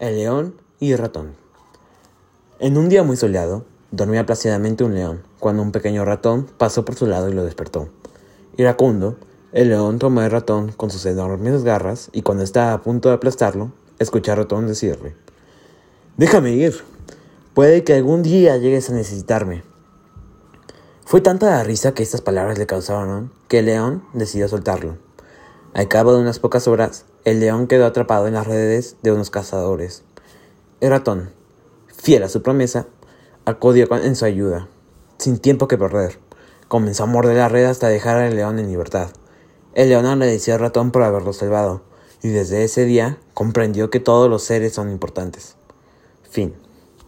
El león y el ratón. En un día muy soleado, dormía plácidamente un león, cuando un pequeño ratón pasó por su lado y lo despertó. Iracundo, el león tomó al ratón con sus enormes garras y cuando estaba a punto de aplastarlo, escuchó al ratón decirle, Déjame ir, puede que algún día llegues a necesitarme. Fue tanta la risa que estas palabras le causaron que el león decidió soltarlo. Al cabo de unas pocas horas, el león quedó atrapado en las redes de unos cazadores. El ratón, fiel a su promesa, acudió en su ayuda. Sin tiempo que perder, comenzó a morder la red hasta dejar al león en libertad. El león agradeció al ratón por haberlo salvado, y desde ese día comprendió que todos los seres son importantes. Fin.